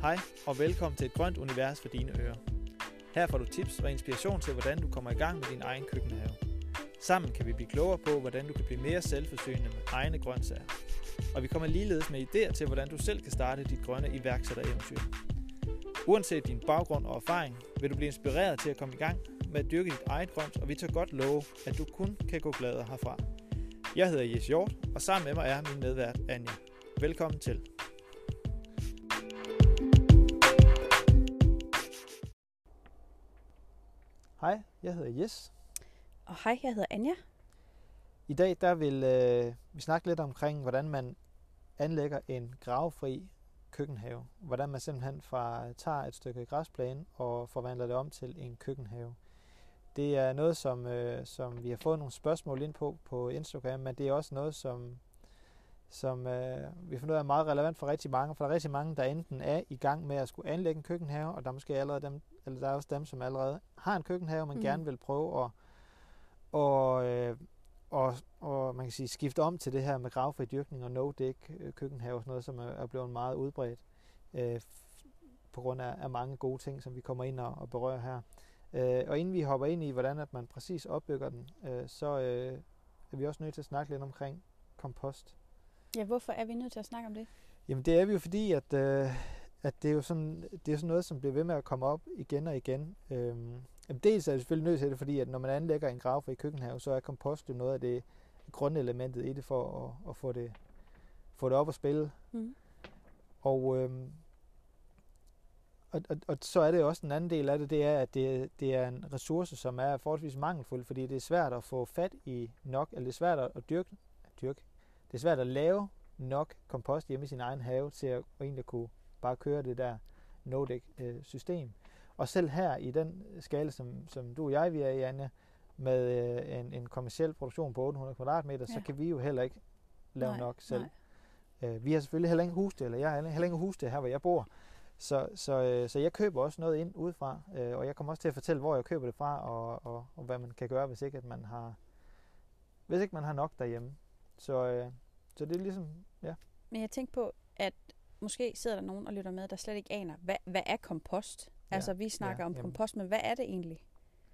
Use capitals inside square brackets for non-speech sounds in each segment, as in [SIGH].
Hej og velkommen til et grønt univers for dine ører. Her får du tips og inspiration til, hvordan du kommer i gang med din egen køkkenhave. Sammen kan vi blive klogere på, hvordan du kan blive mere selvforsynende med egne grøntsager. Og vi kommer ligeledes med idéer til, hvordan du selv kan starte dit grønne iværksættereventyr. Uanset din baggrund og erfaring, vil du blive inspireret til at komme i gang med at dyrke dit eget grønt, og vi tager godt love, at du kun kan gå glad herfra. Jeg hedder Jes Hjort, og sammen med mig er min medvært Anja. Velkommen til. Hej, jeg hedder Jes. Og hej, jeg hedder Anja. I dag der vil øh, vi snakke lidt omkring, hvordan man anlægger en gravfri køkkenhave. Hvordan man simpelthen fra, tager et stykke græsplæne og forvandler det om til en køkkenhave. Det er noget, som, øh, som vi har fået nogle spørgsmål ind på på Instagram, men det er også noget, som, som øh, vi fundet ud af er meget relevant for rigtig mange. For der er rigtig mange, der enten er i gang med at skulle anlægge en køkkenhave, og der er måske allerede dem, eller der er også dem, som allerede har en køkkenhave, men mm. gerne vil prøve at og, øh, og, og man kan sige, skifte om til det her med gravfri dyrkning og no-dig øh, køkkenhave, sådan noget, som er, er blevet meget udbredt øh, på grund af, af mange gode ting, som vi kommer ind og, og berører her. Øh, og inden vi hopper ind i, hvordan at man præcis opbygger den, øh, så øh, er vi også nødt til at snakke lidt omkring kompost. Ja, hvorfor er vi nødt til at snakke om det? Jamen det er vi jo fordi, at, øh, at det, er jo sådan, det er sådan noget, som bliver ved med at komme op igen og igen. Øhm, jamen dels er det selvfølgelig nødt til det, fordi at når man anlægger en gravfri køkkenhave, så er kompost jo noget af det grundelementet i det for at, at få, det, få det op at spille. Mm. Og, øhm, og, og, og så er det også en anden del af det, det er, at det, det er en ressource, som er forholdsvis mangelfuld, fordi det er svært at få fat i nok, eller det er svært at dyrke, dyrke. Det er svært at lave nok kompost hjemme i sin egen have til at, egentlig kunne bare køre det der no-dig-system. Og selv her i den skala, som, som du og jeg vi er i, Anja, med øh, en, en kommersiel produktion på 800 kvadratmeter, ja. så kan vi jo heller ikke lave nej, nok selv. Nej. Øh, vi har selvfølgelig heller ingen husdyr, eller jeg har heller ingen husdyr her, hvor jeg bor. Så, så, øh, så jeg køber også noget ind udefra, øh, og jeg kommer også til at fortælle, hvor jeg køber det fra, og, og, og hvad man kan gøre, hvis ikke at man har, hvis ikke man har nok derhjemme. Så, øh, så det er ligesom, ja. Men jeg tænker på, at måske sidder der nogen og lytter med, der slet ikke aner, hvad, hvad er kompost? Ja, altså, vi snakker ja, om jamen. kompost, men hvad er det egentlig?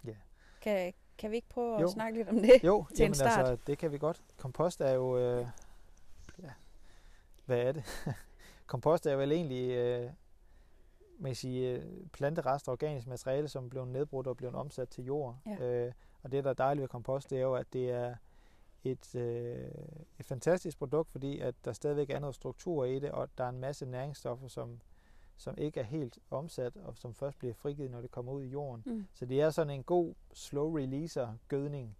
Ja. Kan, kan vi ikke prøve jo. at snakke lidt om det jo, [LAUGHS] til jamen, en start? Altså, det kan vi godt. Kompost er jo... Øh, ja, hvad er det? [LAUGHS] kompost er jo vel egentlig... Øh, man kan sige, øh, planterester, organisk materiale, som blev nedbrudt og blev omsat til jord. Ja. Øh, og det, der er dejligt ved kompost, det er jo, at det er et, øh, et fantastisk produkt, fordi at der stadigvæk er noget struktur i det, og der er en masse næringsstoffer, som, som ikke er helt omsat, og som først bliver frigivet, når det kommer ud i jorden. Mm. Så det er sådan en god slow releaser gødning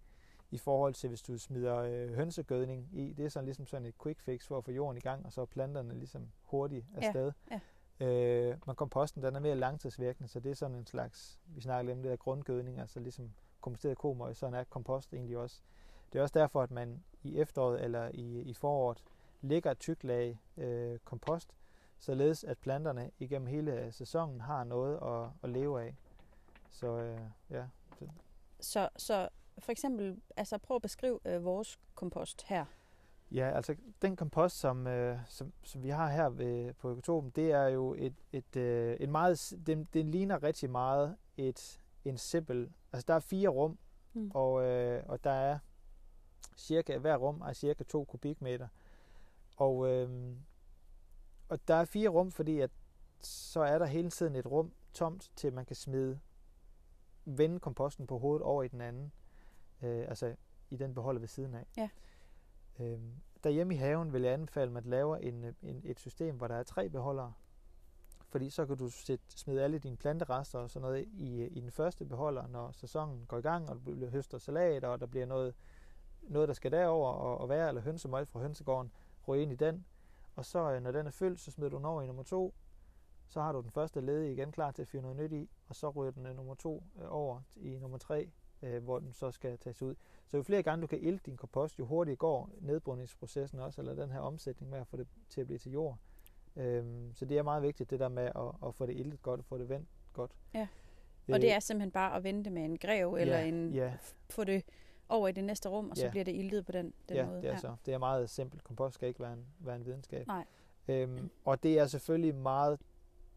i forhold til, hvis du smider øh, hønsegødning i. Det er sådan ligesom sådan et quick fix for at få jorden i gang, og så er planterne ligesom hurtigt afsted. Ja, ja. Øh, men komposten, den er mere langtidsvirkende, så det er sådan en slags, vi snakker lidt om det der grundgødning, altså ligesom komposteret komøg, sådan er kompost egentlig også. Det er også derfor, at man i efteråret eller i, i foråret lægger et tyk lag øh, kompost, således at planterne igennem hele sæsonen har noget at, at leve af. Så øh, ja. Så, så for eksempel, altså prøv at beskrive øh, vores kompost her. Ja, altså den kompost, som, øh, som, som vi har her ved, på Økotopen, det er jo et, et, øh, et meget, det, det ligner rigtig meget et, en simpel, altså der er fire rum, mm. og, øh, og der er cirka, hver rum er cirka 2 kubikmeter. Og, øh, og der er fire rum, fordi at så er der hele tiden et rum tomt, til man kan smide, vende komposten på hovedet over i den anden. Øh, altså i den beholder ved siden af. Ja. Øh, derhjemme i haven vil jeg anbefale, at man laver en, en, et system, hvor der er tre beholdere. Fordi så kan du sætte, smide alle dine planterester og sådan noget i, i den første beholder, når sæsonen går i gang, og du bliver høster salat, og der bliver noget noget, der skal derover og, og være, eller hønsemøg fra hønsegården, ryge ind i den. Og så, øh, når den er fyldt, så smider du den over i nummer to. Så har du den første led igen klar til at fyre noget nyt i, og så ryger den øh, nummer to øh, over i nummer tre, hvor den så skal tages ud. Så jo flere gange du kan ilte din kompost, jo hurtigere går nedbrydningsprocessen også, eller den her omsætning med at få det til at blive til jord. Øhm, så det er meget vigtigt, det der med at, at få det iltet godt og få det vendt godt. Ja. Og det er simpelthen bare at vente med en grev, eller ja, en, ja. få det over i det næste rum, og så ja. bliver det iltet på den, den ja, måde. det er så. Det er meget simpelt. Kompost skal ikke være en, være en videnskab. Nej. Øhm, og det er selvfølgelig meget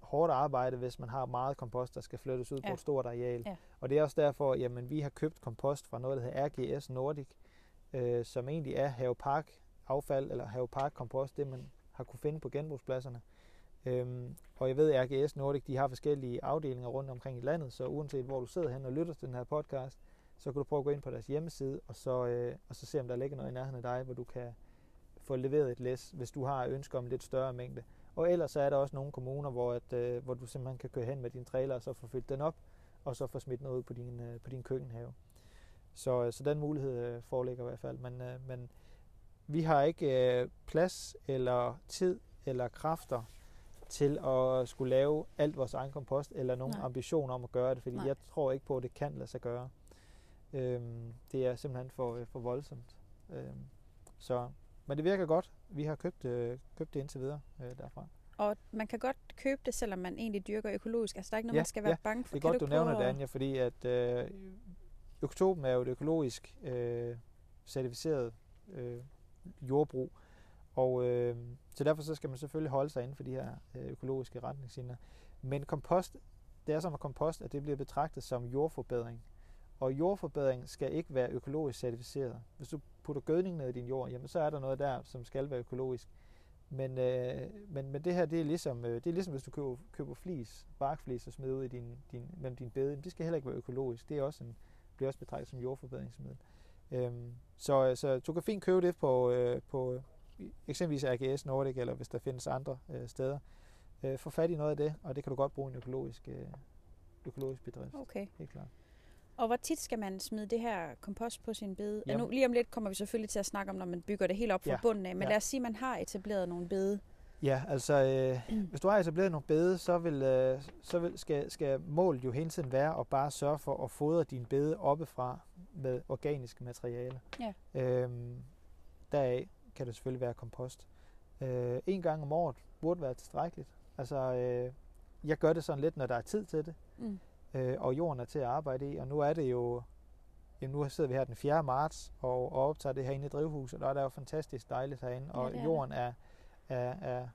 hårdt arbejde, hvis man har meget kompost, der skal flyttes ud ja. på et stort areal. Ja. Og det er også derfor, jamen vi har købt kompost fra noget, der hedder RGS Nordic, øh, som egentlig er havepark affald, eller havepark kompost, det man har kunne finde på genbrugspladserne. Øhm, og jeg ved, at RGS Nordic de har forskellige afdelinger rundt omkring i landet, så uanset hvor du sidder hen og lytter til den her podcast, så kan du prøve at gå ind på deres hjemmeside, og så, øh, og så se, om der ligger noget i nærheden af dig, hvor du kan få leveret et læs, hvis du har ønsker om lidt større mængde. Og ellers så er der også nogle kommuner, hvor, at, øh, hvor du simpelthen kan køre hen med din trailer, og så få fyldt den op, og så få smidt noget ud på din, øh, på din køkkenhave. Så, øh, så den mulighed øh, foreligger i hvert fald. Men, øh, men vi har ikke øh, plads eller tid eller kræfter til at skulle lave alt vores egen kompost, eller nogen Nej. ambition om at gøre det, fordi Nej. jeg tror ikke på, at det kan lade sig gøre. Øhm, det er simpelthen for, øh, for voldsomt. Øhm, så, men det virker godt. Vi har købt, øh, købt det indtil videre øh, derfra. Og man kan godt købe det, selvom man egentlig dyrker økologisk. Altså der er ikke noget, ja, man skal være ja, bange for. det er kan godt, du, du nævner det, Anja, fordi at øh, Oktober er jo et økologisk øh, certificeret øh, jordbrug. Og øh, så derfor så skal man selvfølgelig holde sig inden for de her øh, økologiske retningslinjer. Men kompost, det er som at kompost, at det bliver betragtet som jordforbedring. Og jordforbedring skal ikke være økologisk certificeret. Hvis du putter gødning ned i din jord, jamen så er der noget der, som skal være økologisk. Men, øh, men, men det her, det er ligesom, øh, det er ligesom hvis du køber, køber flis, barkflis og smider ud i din, din, mellem din bede. Det skal heller ikke være økologisk. Det er også en, bliver også betragtet som jordforbedringsmiddel. Øhm, så, så du kan fint købe det på, øh, på eksempelvis RGS Nordic, eller hvis der findes andre øh, steder. Øh, få fat i noget af det, og det kan du godt bruge i en økologisk, øh, økologisk bedrift. Okay. Helt klart. Og hvor tit skal man smide det her kompost på sin bede? Ja, nu, lige om lidt kommer vi selvfølgelig til at snakke om, når man bygger det helt op fra ja. bunden af. Men ja. lad os sige, at man har etableret nogle bede. Ja, altså øh, mm. [CLEARS THROAT] hvis du har etableret nogle bede, så, vil, øh, så vil, skal, skal målet jo hele tiden være at bare sørge for at fodre din bede oppefra med organiske materiale. Ja. Øhm, deraf kan det selvfølgelig være kompost. Øh, en gang om året burde være tilstrækkeligt. Altså, øh, jeg gør det sådan lidt, når der er tid til det. Mm øh, og jorden er til at arbejde i. Og nu er det jo, jamen nu sidder vi her den 4. marts og, og optager det her inde i drivhuset, og der er det jo fantastisk dejligt herinde, og ja, jorden er, er, er,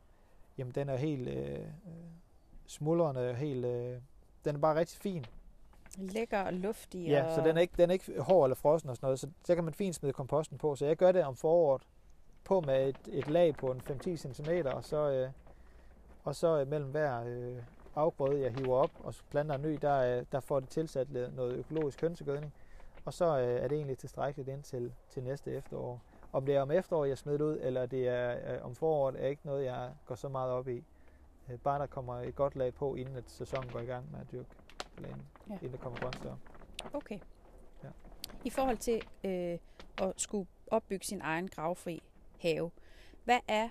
jamen den er helt øh, smuldrende, helt, øh, den er bare rigtig fin. Lækker og luftig. Ja, og... så den er, ikke, den er ikke hård eller frossen og sådan noget, så der kan man fint smide komposten på. Så jeg gør det om foråret på med et, et lag på en 5-10 cm, og så, øh, og så øh, mellem hver øh, afgrøde, jeg hiver op og planter en ny, der, der får det tilsat noget økologisk hønsegødning. Og så øh, er det egentlig tilstrækkeligt indtil til næste efterår. Om det er om efteråret, jeg smider det ud, eller det er øh, om foråret, er ikke noget, jeg går så meget op i. Øh, bare der kommer et godt lag på, inden at sæsonen går i gang med at dyrke, eller inden, ja. inden der kommer grøntsager. Okay. Ja. I forhold til øh, at skulle opbygge sin egen gravfri have, hvad er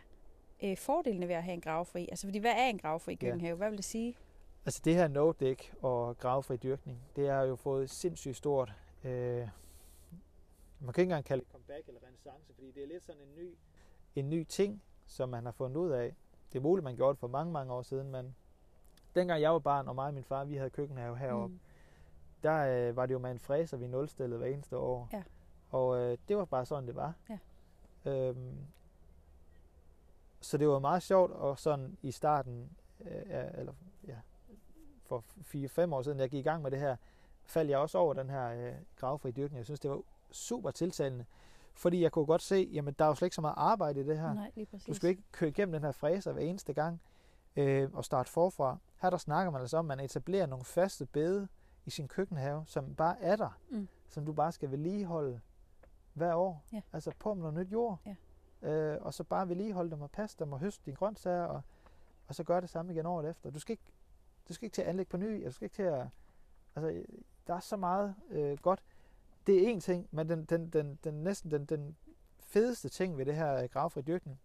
øh, fordelene ved at have en gravfri? Altså, fordi hvad er en gravfri køkkenhave? Ja. Hvad vil det sige? Altså det her no-dæk og gravfri dyrkning, det har jo fået sindssygt stort. Øh, man kan ikke engang kalde det comeback eller renaissance, fordi det er lidt sådan en ny, en ny ting, som man har fundet ud af. Det er muligt, man gjorde det for mange, mange år siden, men dengang jeg var barn, og mig og min far, vi havde køkkenhave heroppe, mm. der øh, var det jo med en fræser, vi nulstillede hver eneste år. Ja. Og øh, det var bare sådan, det var. Ja. Øhm, så det var meget sjovt, og sådan i starten, øh, eller ja, for 4-5 år siden, jeg gik i gang med det her, faldt jeg også over den her øh, gravfri dyrkning. Jeg synes, det var super tiltalende, fordi jeg kunne godt se, jamen der er jo slet ikke så meget arbejde i det her. Nej, lige præcis. Du skal ikke køre igennem den her fræser hver eneste gang øh, og starte forfra. Her der snakker man altså om, at man etablerer nogle faste bede i sin køkkenhave, som bare er der, mm. som du bare skal vedligeholde hver år. Ja. Altså på med noget nyt jord. Ja øh, og så bare vedligeholde dem og passe dem og høste dine grøntsager, og, og så gøre det samme igen året efter. Du skal ikke, du skal ikke til at anlægge på ny, du skal ikke til at, altså, der er så meget øh, godt. Det er en ting, men den, den, den, den næsten den, den fedeste ting ved det her gravfri dyrkning,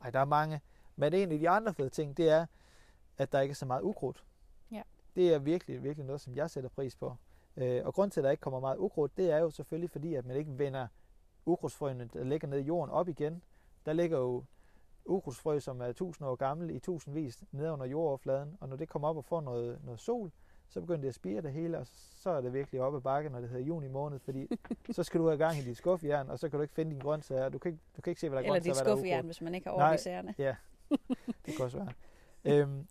ej, der er mange, men en af de andre fede ting, det er, at der ikke er så meget ukrudt. Ja. Det er virkelig, virkelig noget, som jeg sætter pris på. Øh, og grund til, at der ikke kommer meget ukrudt, det er jo selvfølgelig fordi, at man ikke vender ukrudtsfrøene, der ligger nede i jorden, op igen. Der ligger jo ukrudtsfrø, som er tusind år gammel, i tusindvis nede under jordoverfladen, og når det kommer op og får noget, noget sol, så begynder det at spire det hele, og så er det virkelig oppe ad bakken, når det hedder juni måned, fordi [LAUGHS] så skal du have gang i dit skuffejern, og så kan du ikke finde dine grøntsager. Du kan ikke, du kan ikke se, hvad der er Eller dit skuffejern, hvis man ikke har orden i sagerne. Ja, [LAUGHS] det kan også være. øhm,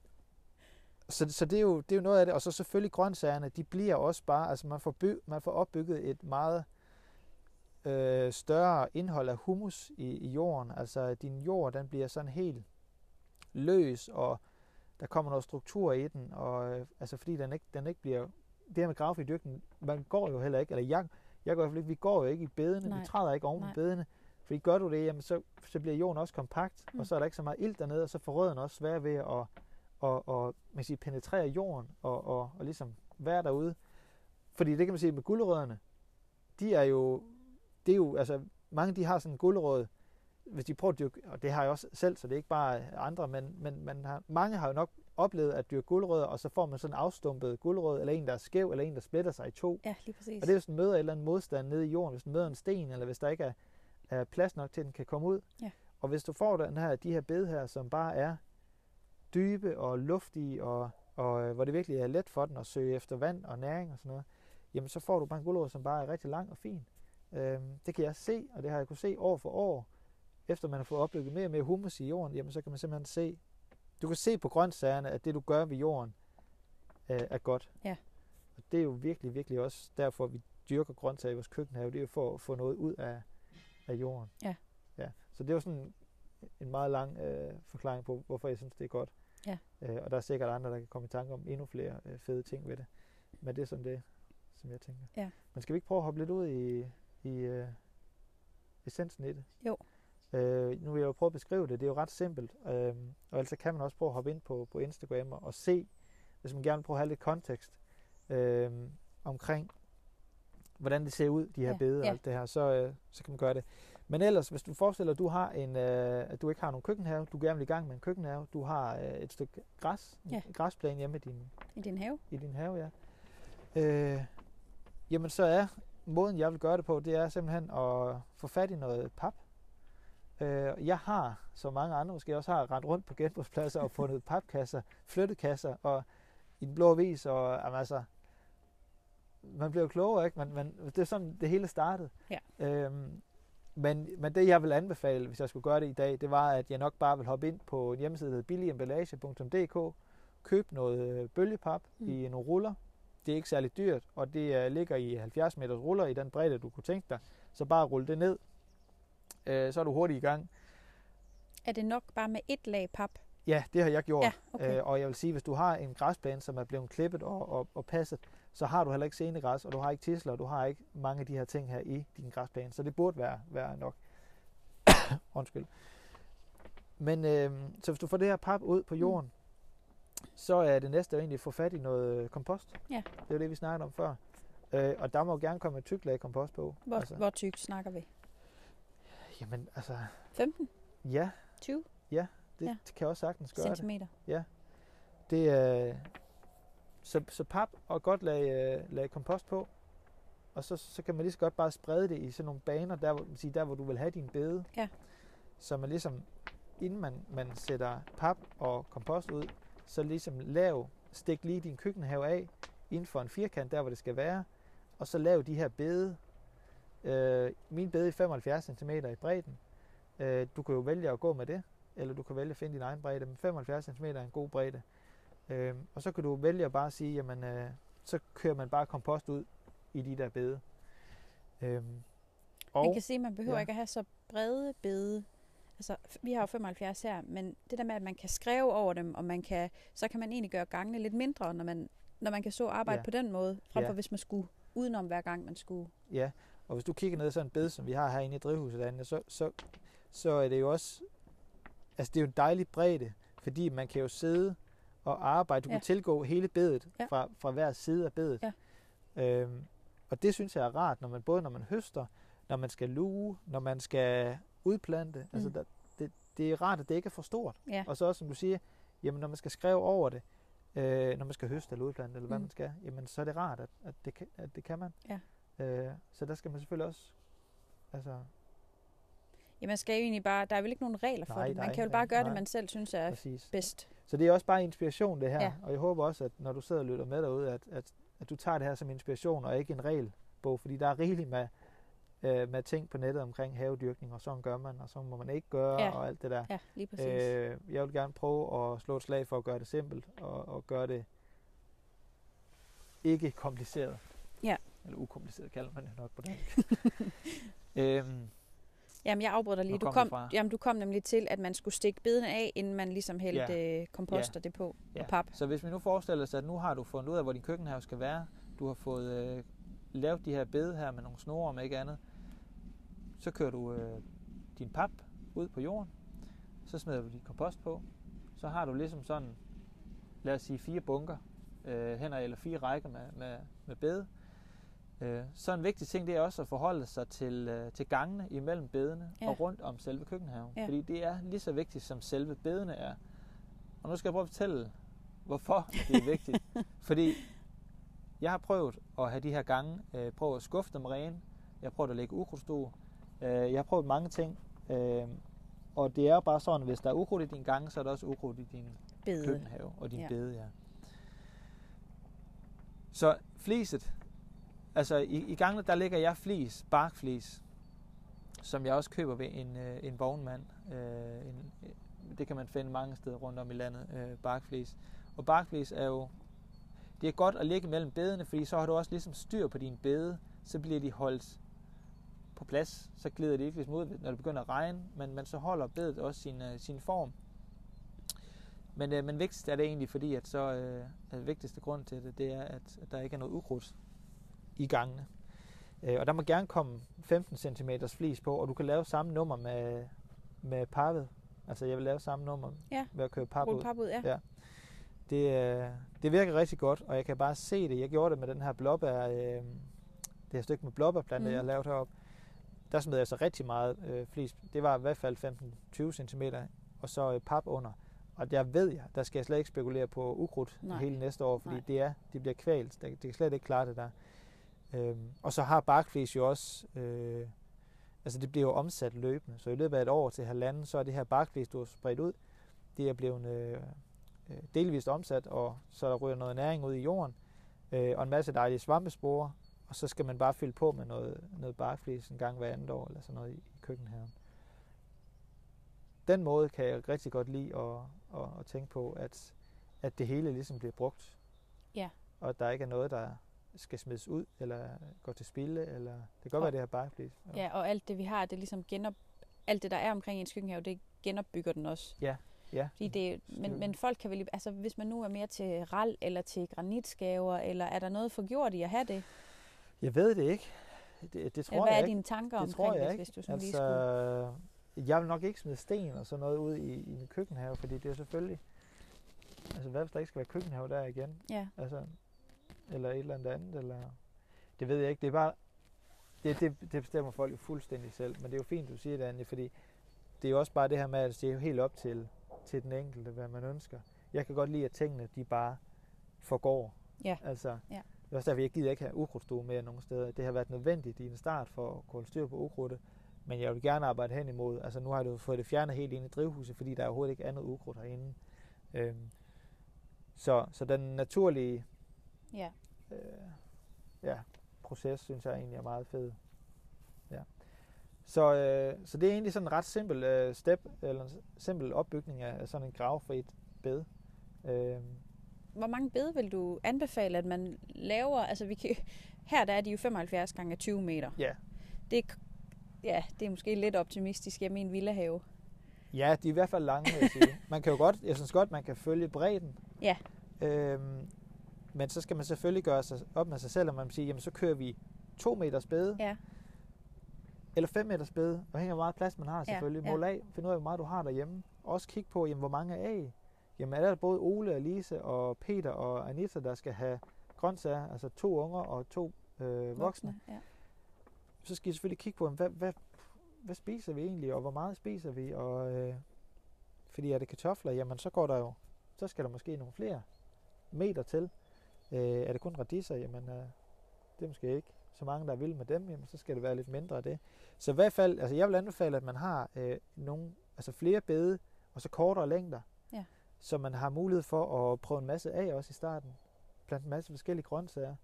så, så det, er jo, det er jo noget af det. Og så selvfølgelig grøntsagerne, de bliver også bare, altså man får, by, man får opbygget et meget øh, større indhold af humus i, i jorden. Altså din jord, den bliver sådan helt løs, og der kommer noget struktur i den, og øh, altså fordi den ikke, den ikke bliver, det her med gravfri dyrkning, man går jo heller ikke, eller jeg, jeg går i hvert fald ikke, vi går jo ikke i bedene, Nej. vi træder ikke oven på bedene, fordi gør du det, jamen så, så bliver jorden også kompakt, mm. og så er der ikke så meget ilt dernede, og så får rødderne også svært ved at og, og man siger, penetrere jorden og, og, og ligesom være derude. Fordi det kan man sige med guldrødderne, de er jo, det er jo, altså mange de har sådan en guldrød, hvis de prøver at dyrke, og det har jeg også selv, så det er ikke bare andre, men, men man har, mange har jo nok oplevet at dyrke guldrødder, og så får man sådan en afstumpet guldrød, eller en, der er skæv, eller en, der splitter sig i to. Ja, lige præcis. Og det er, hvis den møder et eller andet modstand nede i jorden, hvis den møder en sten, eller hvis der ikke er, er plads nok til, at den kan komme ud. Ja. Og hvis du får den her, de her bed her, som bare er dybe og luftige, og, og øh, hvor det virkelig er let for den at søge efter vand og næring og sådan noget, jamen så får du bare en gulerod, som bare er rigtig lang og fin. Øhm, det kan jeg se, og det har jeg kunne se år for år, efter man har fået opbygget mere og mere humus i jorden, jamen så kan man simpelthen se, du kan se på grøntsagerne, at det du gør ved jorden øh, er godt. Ja. Og det er jo virkelig, virkelig også derfor, vi dyrker grøntsager i vores køkkenhave, det er jo for at få noget ud af, af jorden. Ja. ja. Så det er jo sådan en meget lang øh, forklaring på, hvorfor jeg synes, det er godt. Ja. Øh, og der er sikkert andre, der kan komme i tanke om endnu flere øh, fede ting ved det. Men det er sådan det, som jeg tænker. Ja. Men skal vi ikke prøve at hoppe lidt ud i, i øh, essensen i det? Jo. Øh, nu vil jeg jo prøve at beskrive det. Det er jo ret simpelt. Øh, og ellers kan man også prøve at hoppe ind på, på Instagram og se, hvis man gerne vil prøve at have lidt kontekst øh, omkring, hvordan det ser ud, de her ja. bede og ja. alt det her, så, øh, så kan man gøre det. Men ellers, hvis du forestiller, at du har en, øh, at du ikke har nogen køkkenhave, du gerne vil i gang med en køkkenhave, du har øh, et stykke græs, ja. en græsplæne hjemme i din, I din have. I din have, ja. Øh, jamen så er måden, jeg vil gøre det på, det er simpelthen at få fat i noget pap. Øh, jeg har, som mange andre måske også har, rendt rundt på genbrugspladser og fundet [LAUGHS] papkasser, flyttekasser og i den blå vis, og jamen, altså, man bliver jo klogere, ikke? Men, men det er sådan, det hele startede. Ja. Øhm, men, men det, jeg vil anbefale, hvis jeg skulle gøre det i dag, det var, at jeg nok bare vil hoppe ind på en hjemmeside, der hedder billigemballage.dk, købe noget øh, bølgepap mm. i nogle ruller. Det er ikke særlig dyrt, og det uh, ligger i 70 meters ruller i den bredde, du kunne tænke dig. Så bare rulle det ned, uh, så er du hurtigt i gang. Er det nok bare med et lag pap? Ja, det har jeg gjort. Ja, okay. uh, og jeg vil sige, hvis du har en græsplæne, som er blevet klippet og, og, og passet, så har du heller ikke senegræs, og du har ikke tisler, og du har ikke mange af de her ting her i din græsplæne. Så det burde være, være nok. [COUGHS] Undskyld. Men øh, så hvis du får det her pap ud på jorden, mm. Så er det næste egentlig at få fat i noget kompost. Ja. Det er det, vi snakkede om før. Øh, og der må gerne komme et tykt lag kompost på. Hvor, altså. hvor tykt snakker vi? Jamen, altså... 15? Ja. 20? Ja, det, ja. kan også sagtens gøre Centimeter? Det. Ja. Det er... Så, så pap og godt lage, øh, lage kompost på, og så, så kan man lige så godt bare sprede det i sådan nogle baner, der, hvor, sige, der hvor du vil have din bede. Ja. Så man ligesom, inden man, man sætter pap og kompost ud, så ligesom lav, stik lige din køkkenhave af, inden for en firkant, der hvor det skal være, og så lav de her bede. Øh, min bede er 75 cm i bredden. Øh, du kan jo vælge at gå med det, eller du kan vælge at finde din egen bredde, men 75 cm er en god bredde. Øh, og så kan du vælge at bare sige, jamen, øh, så kører man bare kompost ud i de der bede. Øh, og, man kan se, at man behøver ja. ikke at have så brede bede. Altså, vi har jo 75 her, men det der med, at man kan skrive over dem, og man kan, så kan man egentlig gøre gangene lidt mindre, når man, når man kan så arbejde ja. på den måde, frem for ja. hvis man skulle udenom hver gang, man skulle. Ja, og hvis du kigger ned i sådan en bed, som vi har herinde i drivhuset, Anne, så, så, så er det jo også, altså det er jo en dejlig bredde, fordi man kan jo sidde og arbejde. Du ja. kan tilgå hele bedet ja. fra, fra hver side af bedet. Ja. Øhm, og det synes jeg er rart, når man både når man høster, når man skal luge, når man skal udplante. Altså, mm. Der, det, det er rart, at det ikke er for stort. Ja. Og så også, som du siger, jamen når man skal skrive over det, øh, når man skal høste eller udplante, eller hvad mm. man skal, jamen så er det rart, at, at, det, kan, at det kan man. Ja. Øh, så der skal man selvfølgelig også altså, Ja, man skal jo egentlig bare, der er vel ikke nogen regler for nej, det. Man kan jo bare gøre nej. det, man selv synes er Præcis. bedst. Så det er også bare inspiration, det her. Ja. Og jeg håber også, at når du sidder og lytter med derude, at, at, at du tager det her som inspiration, og ikke en regelbog, fordi der er rigeligt med øh, med ting på nettet omkring havedyrkning, og sådan gør man, og så må man ikke gøre, Ja. og alt det der. Ja, lige præcis. Øh, jeg vil gerne prøve at slå et slag for at gøre det simpelt, og, og gøre det ikke kompliceret. Ja. Eller ukompliceret kalder man det nok på dansk. [LAUGHS] øhm, Jamen, jeg afbryder lige. Du kom kom, jamen, du kom nemlig til, at man skulle stikke bedene af, inden man ligesom hældte ja. komposter det på Ja. og pap. Så hvis vi nu forestiller os, at nu har du fundet ud af, hvor din køkkenhave skal være, du har fået øh, lavet de her bede her med nogle snore, om ikke andet, så kører du øh, din pap ud på jorden, så smider du dit kompost på, så har du ligesom sådan, lad os sige fire bunker øh, hen eller fire rækker med, med, med bede. Øh, så en vigtig ting, det er også at forholde sig til, øh, til gangene imellem bedene Ja. og rundt om selve køkkenhaven. Ja. Fordi det er lige så vigtigt, som selve bedene er. Og nu skal jeg prøve at fortælle, hvorfor det er vigtigt. [LAUGHS] Fordi jeg har prøvet at have de her gange, øh, prøvet at skuffe dem rene. Jeg har prøvet at lægge ukrudtstue. Øh, jeg har prøvet mange ting. Øh, og det er jo bare sådan, hvis der er ukrudt i din gange, så er der også ukrudt i din Bede. køkkenhave og din Ja. ja. bede, ja. Så fliset, altså i, i gangene, der ligger jeg flis, barkflis, som jeg også køber ved en, øh, en vognmand. Øh, en, øh, det kan man finde mange steder rundt om i landet, øh, barkflis. Og barkflis er jo, det er godt at ligge mellem bedene, fordi så har du også ligesom styr på din bede, så bliver de holdt på plads, så glider de ikke ligesom ud, når det begynder at regne, men, men så holder bedet også sin, øh, sin form. Men, øh, men vigtigst er det egentlig, fordi at så øh, det vigtigste grund til det, det er, at, at der ikke er noget ukrudt i gangene. Øh, og der må gerne komme 15 cm flis på, og du kan lave samme nummer med, med pappet. Altså jeg vil lave samme nummer Ja. ved at køre pap ud. pap ud, ja. Ja. Det, øh, det virker rigtig godt, og jeg kan bare se det. Jeg gjorde det med den her blåbær, øh, det her stykke med blåbærplanter, mm. jeg har lavet heroppe. Der smed jeg så rigtig meget øh, flis. Det var i hvert fald 15-20 cm, og så øh, pap under. Og der ved jeg, der skal jeg slet ikke spekulere på ukrudt Nej. hele næste år, fordi Nej. det er, de bliver kvalt. Det, det kan slet ikke klare det der. Øhm, og så har barkflis jo også, øh, altså det bliver jo omsat løbende. Så i løbet af et år til halvanden, så er det her barkflis, du har spredt ud, det er blevet øh, øh, delvist omsat, og så der ryger noget næring ud i jorden, øh, og en masse dejlige svampesporer, og så skal man bare fylde på med noget, noget barkflis en gang hver andet år, eller sådan noget i, i køkkenhaven. Den måde kan jeg rigtig godt lide at, at, at tænke på, at, at det hele ligesom bliver brugt. Ja. Og at der ikke er noget, der skal smides ud, eller går til spilde, eller det kan godt Og- være, det her barkflis. Ja, og alt det, vi har, det ligesom genop... Alt det, der er omkring ens køkkenhave, det genopbygger den også. Ja, ja. Fordi det, men, men folk kan vel... Altså, hvis man nu er mere til ral eller til granitskaver, eller er der noget forgjort i at have det? Jeg ved det ikke. Det, det tror hvad jeg er ikke. dine tanker det omkring det, hvis du sådan altså, lige skulle... jeg vil nok ikke smide sten og sådan noget ud i, i min køkkenhave, fordi det er selvfølgelig... Altså, hvad hvis der ikke skal være køkkenhave der igen? Ja, Altså, eller et eller andet andet, eller... Det ved jeg ikke. Det er bare... Det, det, det bestemmer folk jo fuldstændig selv. Men det er jo fint, du siger det, Anja, fordi det er jo også bare det her med, at det er jo helt op til, til den enkelte, hvad man ønsker. Jeg kan godt lide, at tingene, de bare forgår. Ja. Altså, Ja. Det er også derfor, jeg gider ikke have ukrudtstue mere nogen steder. Det har været nødvendigt i en start for at kunne styr på ukrudtet. Men jeg vil gerne arbejde hen imod. Altså nu har du fået det fjernet helt ind i drivhuset, fordi der er overhovedet ikke andet ukrudt herinde. Øhm, så, så den naturlige ja. øh, ja, proces, synes jeg egentlig er meget fed. Ja. Så, øh, så det er egentlig sådan en ret simpel øh, step, eller en simpel opbygning af sådan en gravfrit bed. Øh, Hvor mange bede vil du anbefale, at man laver? Altså, vi kan, her der er de jo 75 gange 20 meter. ja. Det er, ja, det er måske lidt optimistisk. Jeg mener villahave. ja, de er i hvert fald lange, vil jeg sige. [LAUGHS] Man kan jo godt, jeg synes godt, man kan følge bredden. Ja. Øhm, men så skal man selvfølgelig gøre sig op med sig selv, og man siger, jamen så kører vi to meters bede, Ja. eller 5 meters bede, afhængig af hvor meget plads man har selvfølgelig. ja. Mål af, find ud af, hvor meget du har derhjemme. Også kig på, jamen, hvor mange er I? Jamen er der både Ole, Lise og Peter og Anita, der skal have grøntsager, altså to unger og to øh, voksne. voksne. Ja. Så skal I selvfølgelig kigge på, hvad, hvad, hvad spiser vi egentlig, og hvor meget spiser vi? Og, øh, fordi er det kartofler, jamen så går der jo, så skal der måske nogle flere meter til. Øh, er det kun radiser, jamen øh, det er måske ikke så mange, der er vilde med dem, jamen så skal det være lidt mindre af det. Så i hvert fald, altså jeg vil anbefale, at man har øh, nogle, altså flere bede, og så kortere længder. Så man har mulighed for at prøve en masse af også i starten. Blandt en masse forskellige grøntsager.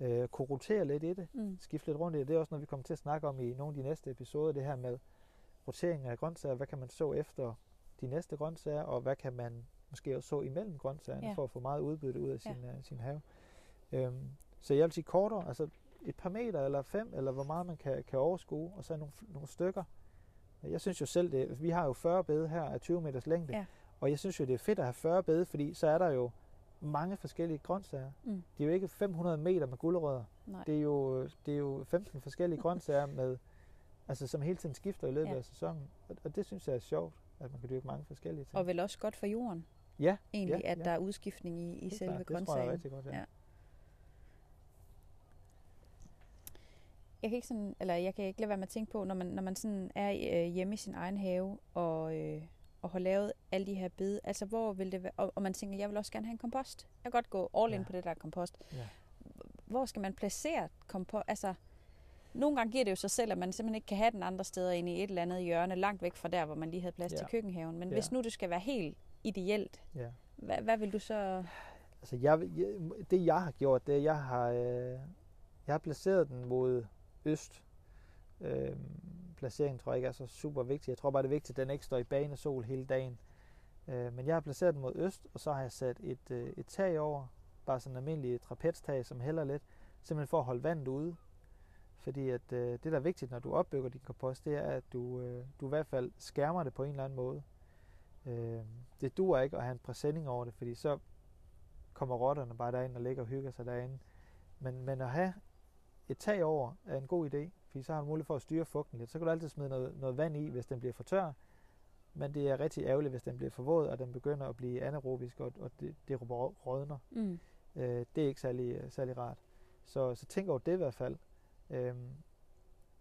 øh, kunne rotere lidt i det, Mm. skifte lidt rundt i det. Det er også noget, vi kommer til at snakke om i nogle af de næste episoder, det her med rotering af grøntsager. Hvad kan man så efter de næste grøntsager, og hvad kan man måske også så imellem grøntsagerne, Ja. for at få meget udbytte ud af sin, ja. sin have. Øhm, så jeg vil sige kortere, altså et par meter eller fem, eller hvor meget man kan, kan overskue, og så nogle, nogle stykker. Jeg synes jo selv, det, vi har jo 40 bede her af 20 meters længde, Ja. Og jeg synes jo, det er fedt at have 40 bede, fordi så er der jo mange forskellige grøntsager. Mm. Det er jo ikke 500 meter med gulerødder. Nej. Det er jo, det er jo 15 forskellige grøntsager, med, altså, som hele tiden skifter i løbet Ja. af sæsonen. Og, og det synes jeg er sjovt, at man kan dyrke mange forskellige ting. Og vel også godt for jorden, ja, egentlig, Ja, at ja. der er udskiftning i, i selve klart. det tror jeg er grøntsagen. rigtig godt. Ja. Ja. Jeg kan ikke sådan, eller jeg kan ikke lade være med at tænke på, når man, når man sådan er øh, hjemme i sin egen have, og, øh, og har lavet alle de her bede, altså hvor vil det være, og, og man tænker, jeg vil også gerne have en kompost. Jeg kan godt gå all in Ja. på det der kompost. Ja. Hvor skal man placere kompost? Altså, nogle gange giver det jo sig selv, at man simpelthen ikke kan have den andre steder inde i et eller andet hjørne, langt væk fra der, hvor man lige havde plads Ja. til køkkenhaven. Men Ja. hvis nu det skal være helt ideelt, Ja. hvad, hvad vil du så... Altså jeg, jeg, det jeg har gjort, det er, jeg har, øh, jeg har placeret den mod øst. Øh, placeringen tror jeg ikke er så super vigtig. Jeg tror bare, det er vigtigt, at den ikke står i banesol hele dagen. Øh, men jeg har placeret den mod øst, og så har jeg sat et, øh, et tag over. Bare sådan en almindelig trapeztag, som hælder lidt. Simpelthen for at holde vandet ude. Fordi at, øh, det, der er vigtigt, når du opbygger din kompost, det er, at du, øh, du i hvert fald skærmer det på en eller anden måde. Øh, det duer ikke at have en præsending over det, fordi så kommer rotterne bare derind og ligger og hygger sig derinde. Men, men at have et tag over er en god idé, fordi så har du mulighed for at styre fugten lidt. Så kan du altid smide noget, noget vand i, hvis den bliver for tør. Men det er rigtig ærgerligt, hvis den bliver for våd, og den begynder at blive anaerobisk, og, og det, det rå- rådner. Mm. Øh, det er ikke særlig, øh, særlig rart. Så, så tænk over det i hvert fald. Øhm,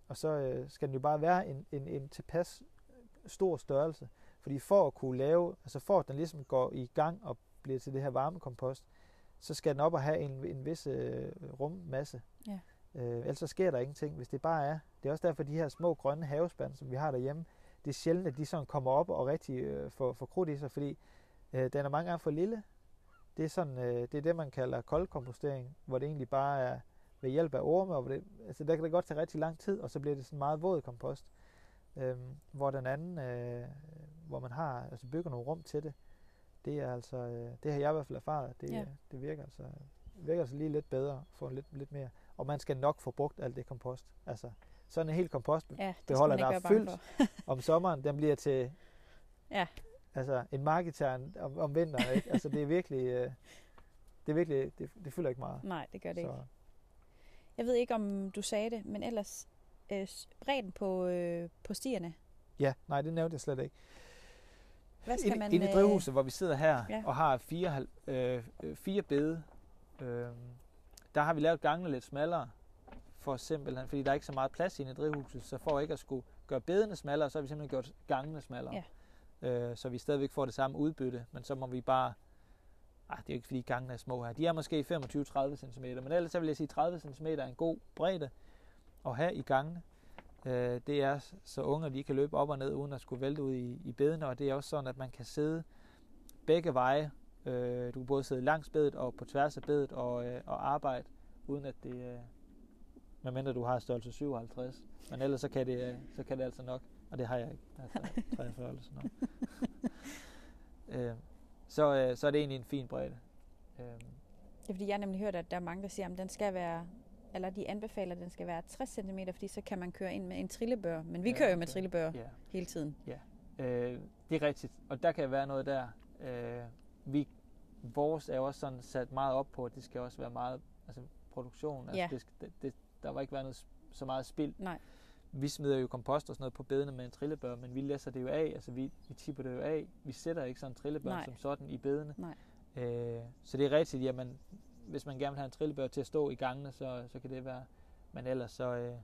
og så øh, skal den jo bare være en, en, en tilpas stor størrelse. Fordi for at kunne lave, altså for at den ligesom går i gang og bliver til det her varmekompost, så skal den op og have en, en vis øh, rummasse. Øh, ellers så sker der ingenting, hvis det bare er. Det er også derfor, de her små grønne havespand, som vi har derhjemme, det er sjældent, at de sådan kommer op og rigtig øh, får, får krudt i sig, fordi øh, den er mange gange for lille. Det er, sådan, øh, det er det, man kalder koldkompostering, hvor det egentlig bare er ved hjælp af orme, og hvor det, altså der kan det godt tage rigtig lang tid, og så bliver det sådan meget våd kompost. Øhm, hvor den anden, øh, hvor man har, altså bygger nogle rum til det, det er altså, øh, det har jeg i hvert fald erfaret, det, Ja. det virker altså, virker altså lige lidt bedre, få lidt, lidt mere. Og man skal nok få brugt alt det kompost. Altså, sådan en hel kompost Ja, der ikke er fyldt. [LAUGHS] om sommeren, den bliver til Ja. altså en marketern om, om vinteren. Ikke? Altså det er virkelig, øh, det er virkelig, det, det fylder ikke meget. Nej, det gør det ikke. Så, Jeg ved ikke, om du sagde det, men ellers øh, bredden på, øh, på stierne. ja, nej, det nævnte jeg slet ikke. Hvad skal Inde, man... inde i øh, drivhuset, hvor vi sidder her ja. og har fire, øh, øh, fire bede, øh, der har vi lavet gangene lidt smallere, for simpelthen, fordi der er ikke så meget plads inde i drivhuset, så for ikke at skulle gøre bedene smallere, så har vi simpelthen gjort gangene smallere. Øh, så vi stadigvæk får det samme udbytte, men så må vi bare, ah, det er jo ikke fordi gangene er små her, de er måske 25-30 cm, men ellers så vil jeg sige 30 cm er en god bredde at have i gangene. Øh, det er så unge, de kan løbe op og ned, uden at skulle vælte ud i, i bedene, og det er også sådan, at man kan sidde begge veje. Øh, du kan både sidde langs bedet og på tværs af bedet og, øh, og arbejde, uden at det, øh, medmindre du har størrelse 57, men ellers så kan det, øh, så kan det altså nok, og det har jeg ikke, altså 43 eller sådan noget. [LAUGHS] øh, så, øh, så er det egentlig en fin bredde. Øh, Ja, fordi jeg har nemlig hørt, at der er mange, der siger, at den skal være, eller de anbefaler, at den skal være 60 cm, fordi så kan man køre ind med en trillebør. Men vi Ja, kører jo med trillebør ja. hele tiden. Øh, det er rigtigt, og der kan være noget der. Øh, vi, vores er også sådan sat meget op på, at det skal også være meget altså produktion. Altså Ja. det, det, det, der var ikke være noget, så meget spild. Nej. Vi smider jo kompost og sådan noget på bedene med en trillebør, men vi læsser det jo af. Altså vi, vi tipper det jo af. Vi sætter ikke sådan en trillebør Nej. som sådan i bedene. Nej. Øh, så det er rigtigt, jamen, hvis man gerne vil have en trillebør til at stå i gangene, så, så kan det være. Men ellers så... Øh,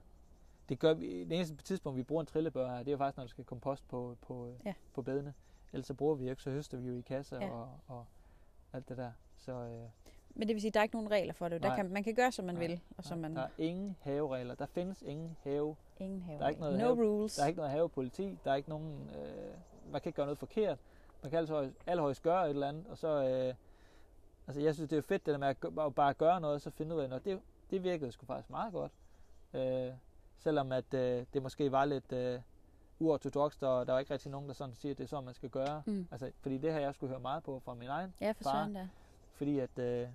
det gør vi, det eneste tidspunkt, vi bruger en trillebør her, det er jo faktisk, når der skal kompost på, på, Ja. på bedene. Ellers så bruger vi ikke, så høster vi jo i kasser Ja. og, og alt det der. Så øh, Men det vil sige, at der er ikke nogen regler for det. Der Nej. kan, man kan gøre, som man Nej. vil. Og som man, der er ingen haveregler. Der findes ingen have. ingen have. der er ikke noget no have- rules. Der er ikke noget havepoliti. Der er ikke nogen... Øh, man kan ikke gøre noget forkert. Man kan altså allerhøjst gøre et eller andet, og så... Øh, altså, jeg synes, det er jo fedt, det der med at bare- gøre noget, og så finde ud af noget. Det, det virkede sgu faktisk meget godt. Øh, selvom at øh, det måske var lidt øh, uortodox, der, der var ikke rigtig nogen, der sådan siger, at det er sådan, man skal gøre. Mm. Altså, fordi det har jeg skulle høre meget på fra min egen ja, for far. da. Fordi at, øh,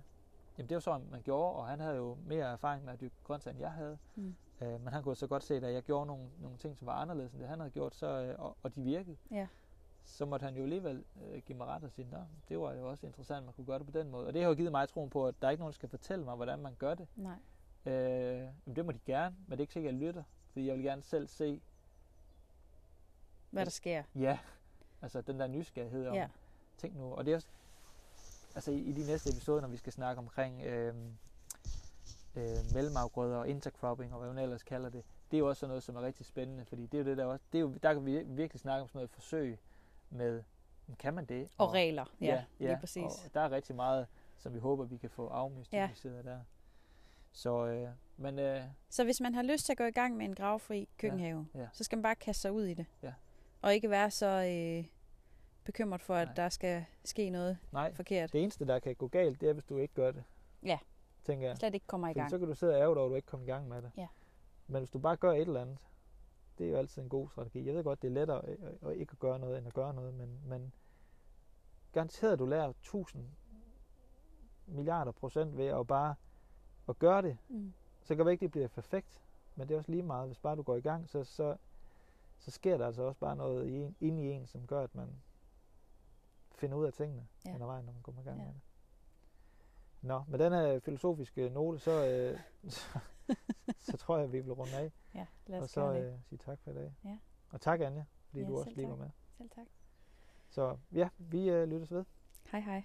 jamen det var sådan, man gjorde, og han havde jo mere erfaring med at dyrke grøntsager, end jeg havde. Mm. Øh, men han kunne så godt se, at jeg gjorde nogle, nogle ting, som var anderledes end det, han havde gjort, så, øh, og, og de virkede. Ja. Så måtte han jo alligevel øh, give mig ret og sige, at det var jo også interessant, at man kunne gøre det på den måde. Og det har jo givet mig troen på, at der er ikke nogen, der skal fortælle mig, hvordan man gør det. Nej. Øh, men det må de gerne, men det er ikke sikkert, at jeg lytter. Fordi jeg vil gerne selv se... Hvad der sker. Ja, altså den der nysgerrighed om, ja. tænk nu. Og det er også, altså i, i de næste episoder, når vi skal snakke omkring øh, øh, mellemafgrøder og intercropping og hvad man ellers kalder det, det er jo også sådan noget, som er rigtig spændende, fordi det er jo det der også, det er jo, der kan vi virkelig snakke om sådan noget forsøg med, kan man det? Og, og regler, ja, ja, ja lige præcis. Og der er rigtig meget, som vi håber, vi kan få afmystificeret ja. der. Så, øh, men, øh, så hvis man har lyst til at gå i gang med en gravfri køkkenhave, ja, ja. så skal man bare kaste sig ud i det. Ja. Og ikke være så øh, bekymret for, at Nej. der skal ske noget Nej. forkert. det eneste, der kan gå galt, det er, hvis du ikke gør det. Ja, tænker jeg. slet ikke kommer i gang. så kan du sidde og ærge dig, at du ikke kommer i gang med det. Ja. Men hvis du bare gør et eller andet, det er jo altid en god strategi. Jeg ved godt, det er lettere at, at ikke at gøre noget, end at gøre noget, men, men garanteret, at du lærer 1000 milliarder procent ved at bare at gøre det. Mm. Så kan det ikke, det bliver perfekt, men det er også lige meget. Hvis bare du går i gang, så, så, så sker der altså også bare noget i en, inde i en, som gør, at man finder ud af tingene ja. undervejs, når man kommer i gang ja. med det. Nå, med den her filosofiske note, så, øh, [LAUGHS] så, så tror jeg, vi vil runde af. Ja, lad os Og så øh, sige tak for i dag. Ja. Og tak, Anja, fordi ja, du også lige var med. Selv tak. Så ja, vi øh, lyttes ved. Hej hej.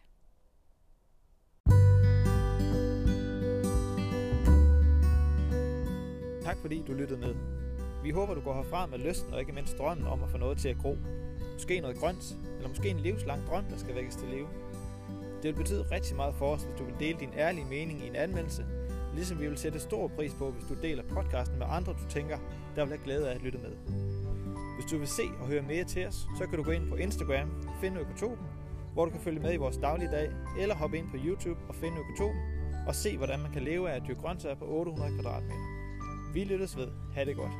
Tak fordi du lyttede med. Vi håber, du går herfra med lysten og ikke mindst drømmen om at få noget til at gro. Måske noget grønt, eller måske en livslang drøm, der skal vækkes til live. Det vil betyde rigtig meget for os, hvis du vil dele din ærlige mening i en anmeldelse, ligesom vi vil sætte stor pris på, hvis du deler podcasten med andre, du tænker, der vil have glæde af at lytte med. Hvis du vil se og høre mere til os, så kan du gå ind på Instagram, finde Økotopen, hvor du kan følge med i vores dagligdag, eller hoppe ind på YouTube og finde Økotopen, og se, hvordan man kan leve af at dyrke grøntsager på 800 kvadratmeter. Vi lyttes ved. Ha' det godt.